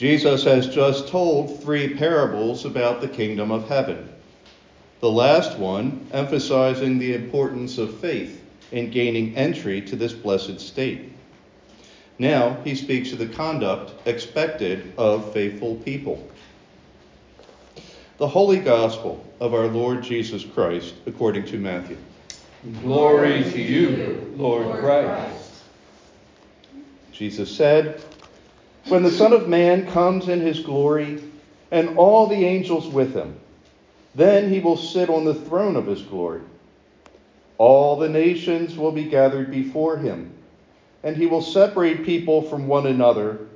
Jesus has just told three parables about the kingdom of heaven. The last one emphasizing the importance of faith in gaining entry to this blessed state. Now he speaks of the conduct expected of faithful people. The Holy Gospel of our Lord Jesus Christ according to Matthew. Glory to you, Lord Christ. Jesus said, When the Son of Man comes in his glory, and all the angels with him, then he will sit on the throne of his glory. All the nations will be gathered before him, and he will separate people from one another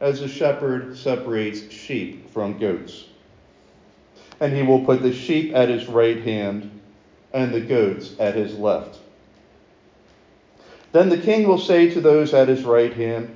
as a shepherd separates sheep from goats. And he will put the sheep at his right hand and the goats at his left. Then the king will say to those at his right hand,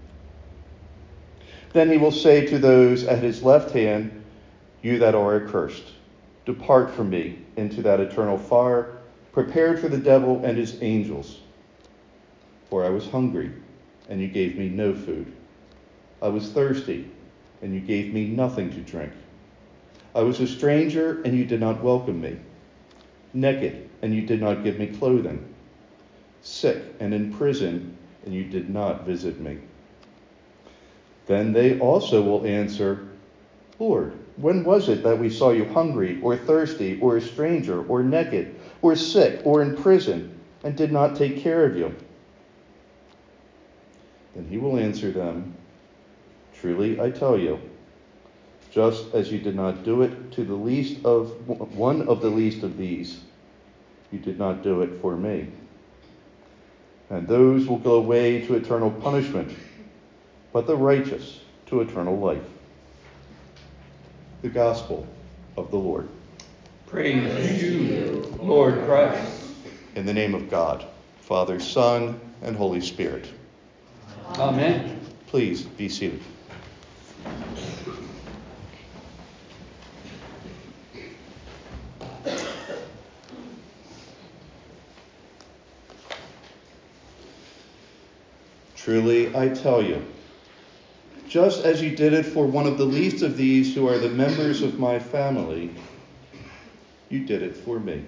Then he will say to those at his left hand, You that are accursed, depart from me into that eternal fire, prepared for the devil and his angels. For I was hungry, and you gave me no food. I was thirsty, and you gave me nothing to drink. I was a stranger, and you did not welcome me. Naked, and you did not give me clothing. Sick and in prison, and you did not visit me. Then they also will answer, Lord, when was it that we saw you hungry, or thirsty, or a stranger, or naked, or sick, or in prison, and did not take care of you? Then he will answer them, Truly I tell you, just as you did not do it to the least of one of the least of these, you did not do it for me. And those will go away to eternal punishment, but the righteous to eternal life. The Gospel of the Lord. Praise you, Lord Christ. In the name of God, Father, Son, and Holy Spirit. Amen. Please be seated. Truly, I tell you, just as you did it for one of the least of these who are the members of my family, you did it for me.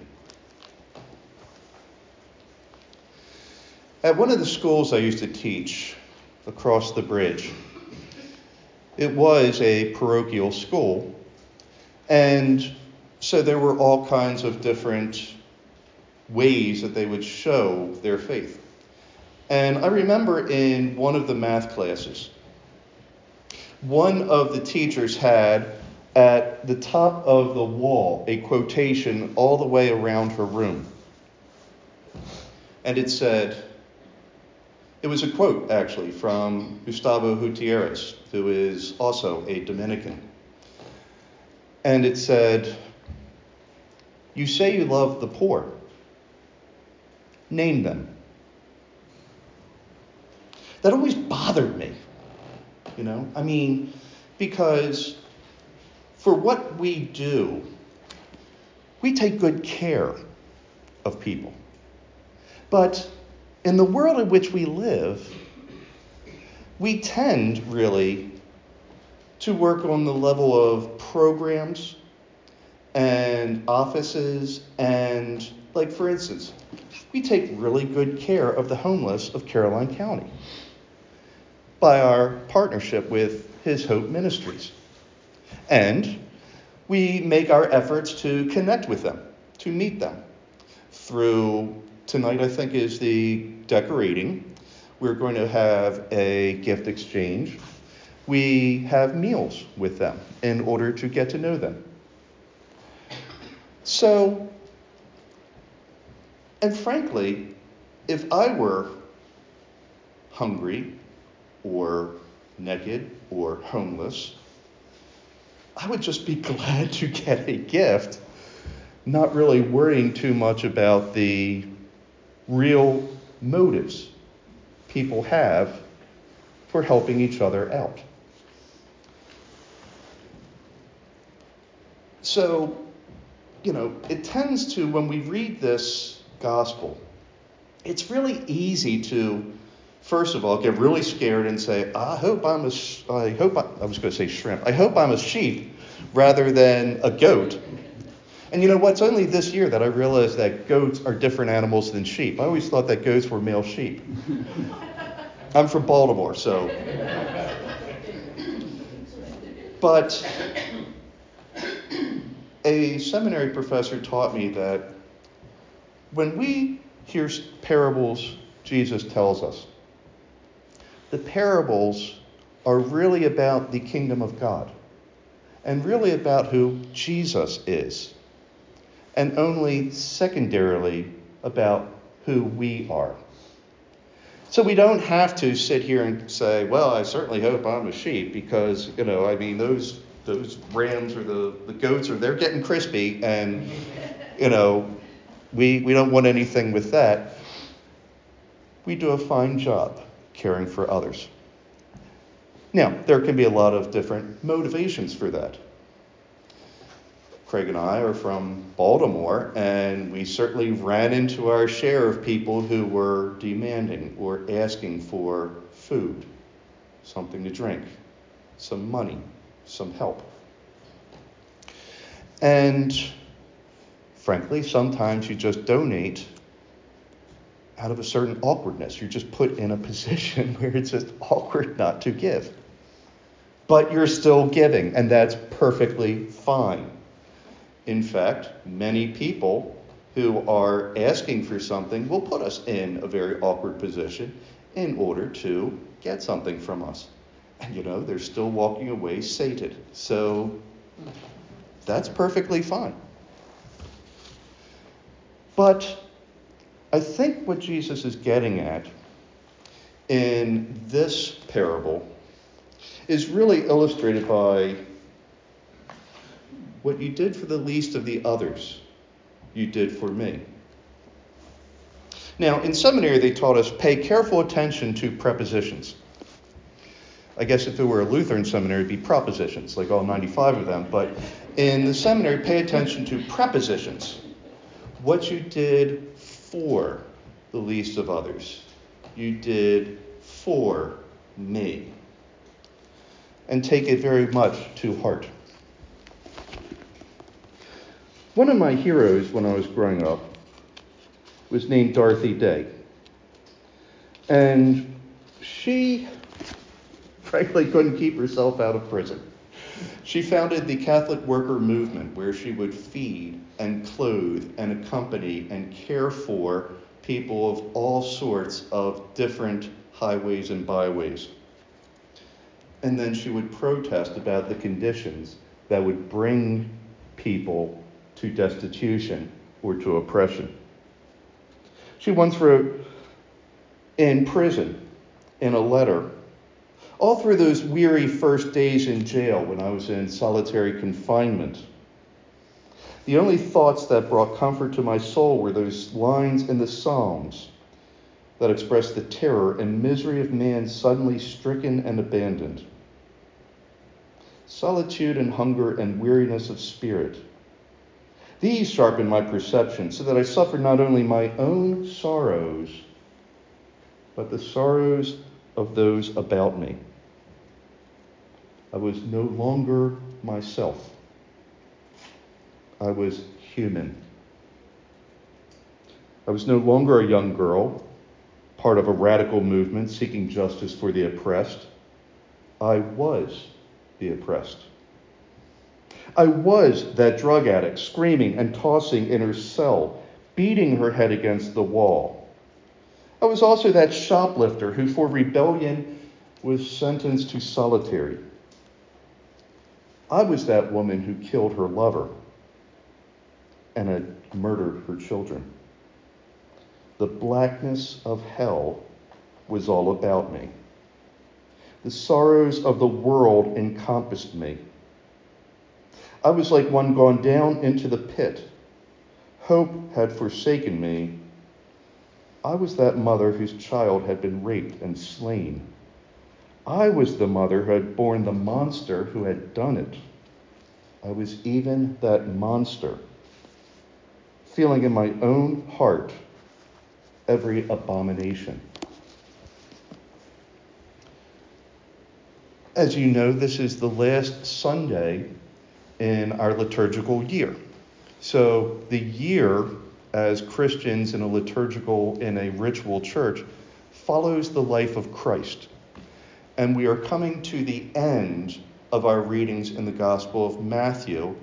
At one of the schools I used to teach across the bridge, it was a parochial school, and so there were all kinds of different ways that they would show their faith. And I remember in one of the math classes, one of the teachers had at the top of the wall a quotation all the way around her room. And it said, it was a quote actually from Gustavo Gutierrez, who is also a Dominican. And it said, You say you love the poor. Name them. That always bothered me. You know, I mean, because for what we do, we take good care of people. But in the world in which we live, we tend really to work on the level of programs and offices and like for instance we take really good care of the homeless of caroline county by our partnership with His Hope Ministries. And we make our efforts to connect with them, to meet them. Through tonight, I think, is the decorating. We're going to have a gift exchange. We have meals with them in order to get to know them. So, and frankly, if I were hungry or naked or homeless, I would just be glad to get a gift, not really worrying too much about the real motives people have for helping each other out. So, you know, it tends to, when we read this gospel, it's really easy to, first of all, get really scared and say, I hope I'm a, I hope I, I was going to say shrimp, I hope I'm a sheep rather than a goat. And you know what? It's only this year that I realized that goats are different animals than sheep. I always thought that goats were male sheep. I'm from Baltimore, so. But a seminary professor taught me that when we hear parables Jesus tells us, the parables are really about the kingdom of God and really about who Jesus is, and only secondarily about who we are. So we don't have to sit here and say, well, I certainly hope I'm a sheep because, you know, I mean, those those rams or the, the goats or they're getting crispy and you know we we don't want anything with that we do a fine job caring for others now there can be a lot of different motivations for that craig and i are from baltimore and we certainly ran into our share of people who were demanding or asking for food something to drink some money some help. And frankly, sometimes you just donate out of a certain awkwardness. You're just put in a position where it's just awkward not to give. But you're still giving, and that's perfectly fine. In fact, many people who are asking for something will put us in a very awkward position in order to get something from us. And you know, they're still walking away sated. So that's perfectly fine. But I think what Jesus is getting at in this parable is really illustrated by what you did for the least of the others, you did for me. Now, in seminary, they taught us pay careful attention to prepositions. I guess if it were a Lutheran seminary, it'd be propositions, like all 95 of them. But in the seminary, pay attention to prepositions. What you did for the least of others, you did for me. And take it very much to heart. One of my heroes when I was growing up was named Dorothy Day. And she frankly couldn't keep herself out of prison. She founded the Catholic Worker Movement, where she would feed and clothe and accompany and care for people of all sorts of different highways and byways. And then she would protest about the conditions that would bring people to destitution or to oppression. She once wrote in prison in a letter all through those weary first days in jail when I was in solitary confinement. The only thoughts that brought comfort to my soul were those lines in the Psalms that express the terror and misery of man suddenly stricken and abandoned. Solitude and hunger and weariness of spirit. These sharpened my perception so that I suffered not only my own sorrows, but the sorrows of those about me. I was no longer myself. I was human. I was no longer a young girl, part of a radical movement seeking justice for the oppressed. I was the oppressed. I was that drug addict screaming and tossing in her cell, beating her head against the wall. I was also that shoplifter who, for rebellion, was sentenced to solitary. I was that woman who killed her lover and had murdered her children. The blackness of hell was all about me. The sorrows of the world encompassed me. I was like one gone down into the pit. Hope had forsaken me. I was that mother whose child had been raped and slain. I was the mother who had borne the monster who had done it. I was even that monster, feeling in my own heart every abomination. As you know, this is the last Sunday in our liturgical year. So the year as Christians in a liturgical, in a ritual church, follows the life of Christ. And we are coming to the end of our readings in the Gospel of Matthew.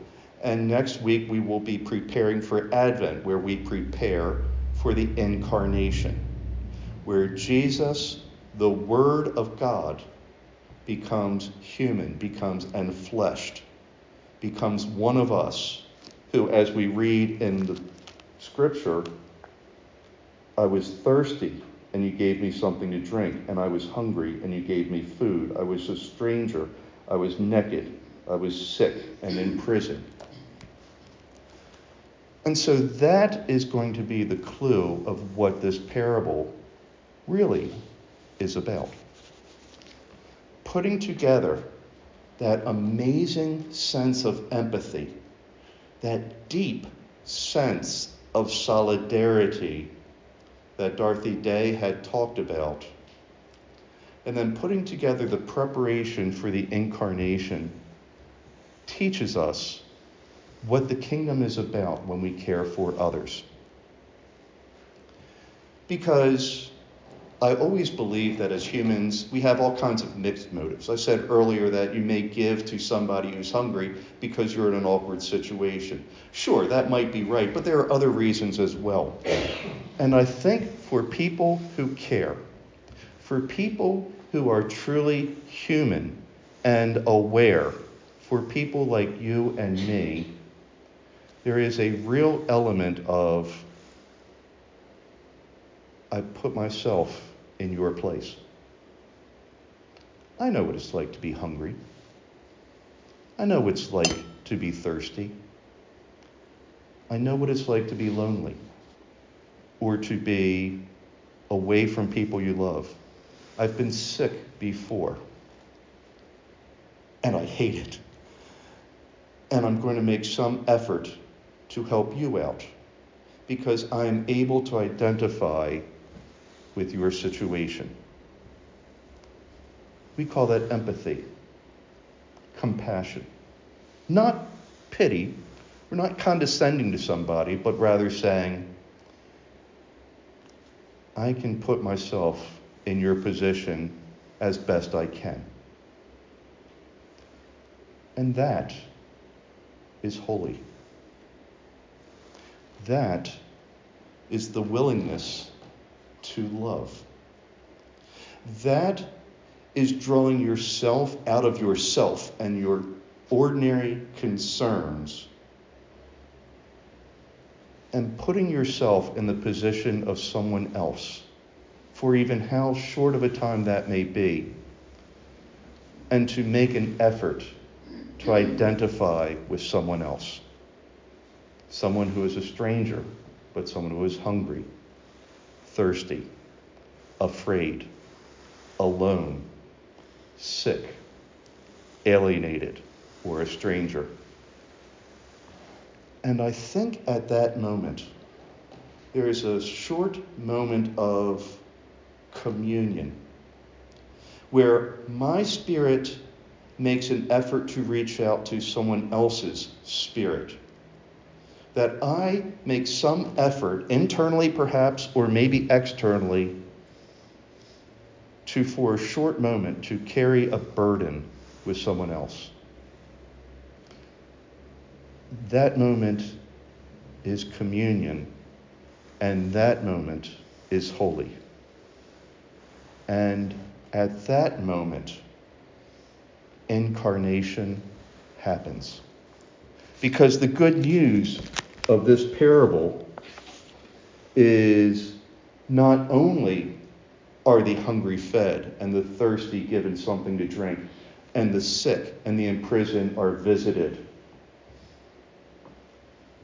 And next week we will be preparing for Advent, where we prepare for the incarnation, where Jesus, the Word of God, becomes human, becomes enfleshed, becomes one of us, who, as we read in the scripture, I was thirsty and you gave me something to drink, and I was hungry and you gave me food. I was a stranger, I was naked, I was sick and in prison. And so that is going to be the clue of what this parable really is about. Putting together that amazing sense of empathy, that deep sense of solidarity that Dorothy Day had talked about, and then putting together the preparation for the incarnation teaches us what the kingdom is about when we care for others. Because I always believe that as humans, we have all kinds of mixed motives. I said earlier that you may give to somebody who's hungry because you're in an awkward situation. Sure, that might be right, but there are other reasons as well. And I think for people who care, for people who are truly human and aware, for people like you and me, there is a real element of I put myself in your place. I know what it's like to be hungry. I know what it's like to be thirsty. I know what it's like to be lonely or to be away from people you love. I've been sick before, and I hate it. And I'm going to make some effort to help you out because I'm able to identify with your situation. We call that empathy, compassion. Not pity. We're not condescending to somebody, but rather saying, I can put myself in your position as best I can. And that is holy. That is the willingness to love. That is drawing yourself out of yourself and your ordinary concerns and putting yourself in the position of someone else for even how short of a time that may be, and to make an effort to identify with someone else. Someone who is a stranger, but someone who is hungry, thirsty, afraid, alone, sick, alienated, or a stranger. And I think at that moment, there is a short moment of communion where my spirit makes an effort to reach out to someone else's spirit. That I make some effort, internally perhaps, or maybe externally, to, for a short moment, to carry a burden with someone else. That moment is communion, and that moment is holy. And at that moment, incarnation happens. Because the good news of this parable is not only are the hungry fed and the thirsty given something to drink, and the sick and the imprisoned are visited.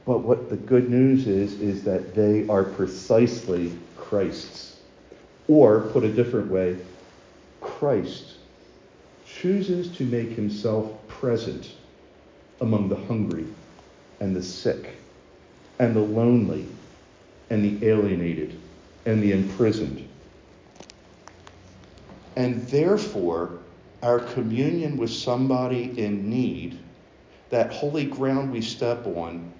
But what the good news is, is that they are precisely Christ's. Or, put a different way, Christ chooses to make himself present among the hungry and the sick and the lonely and the alienated and the imprisoned. And therefore, our communion with somebody in need, that holy ground we step on,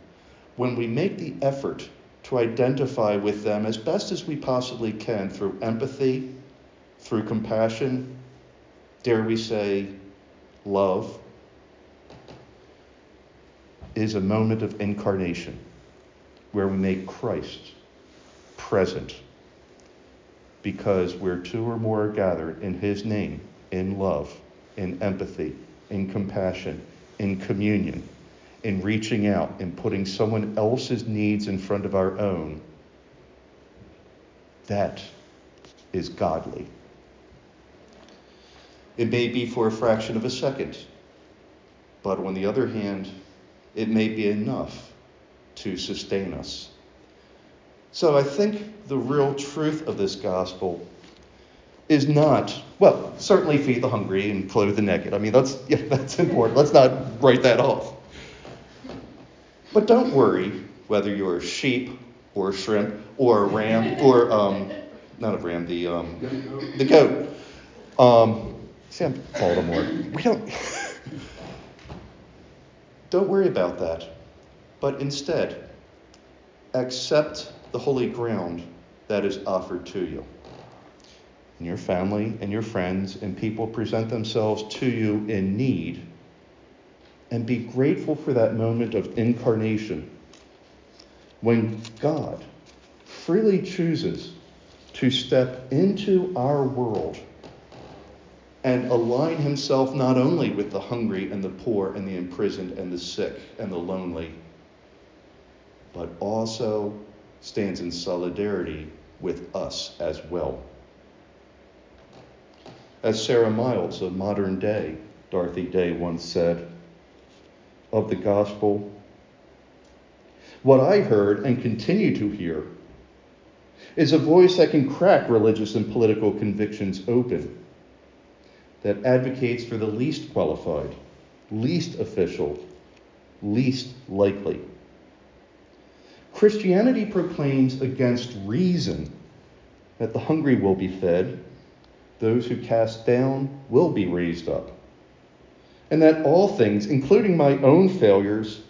when we make the effort to identify with them as best as we possibly can through empathy, through compassion, dare we say, love, is a moment of incarnation where we make Christ present because where two or more are gathered in his name, in love, in empathy, in compassion, in communion, in reaching out and putting someone else's needs in front of our own, that is godly. It may be for a fraction of a second, but on the other hand, it may be enough to sustain us. So I think the real truth of this gospel is not, well, certainly feed the hungry and clothe the naked. I mean, that's, yeah, that's important. Let's not write that off. But don't worry whether you're a sheep or a shrimp or a ram or, um, not a ram, the, um, the goat. Um, see, I'm Baltimore. We don't. don't worry about that. But instead, accept the holy ground that is offered to you. And your family and your friends and people present themselves to you in need. And be grateful for that moment of incarnation when God freely chooses to step into our world and align himself not only with the hungry and the poor and the imprisoned and the sick and the lonely, but also stands in solidarity with us as well. As Sara Miles of modern day, Dorothy Day once said of the gospel, what I heard and continue to hear is a voice that can crack religious and political convictions open, that advocates for the least qualified, least official, least likely Christianity proclaims against reason that the hungry will be fed, those who cast down will be raised up, and that all things, including my own failures,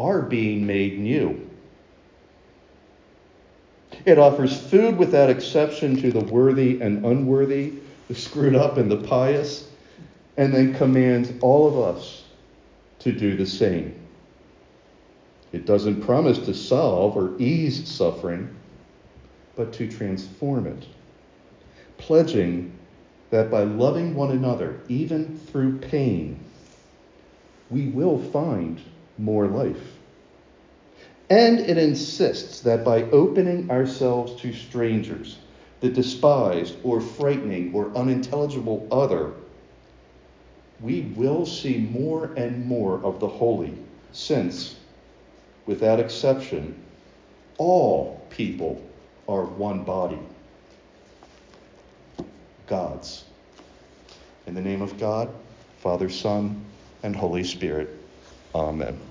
are being made new. It offers food without exception to the worthy and unworthy, the screwed up and the pious, and then commands all of us to do the same. It doesn't promise to solve or ease suffering, but to transform it, pledging that by loving one another, even through pain, we will find more life. And it insists that by opening ourselves to strangers, the despised or frightening or unintelligible other, we will see more and more of the holy, since without exception, all people are one body. God's. In the name of God, Father, Son, and Holy Spirit. Amen.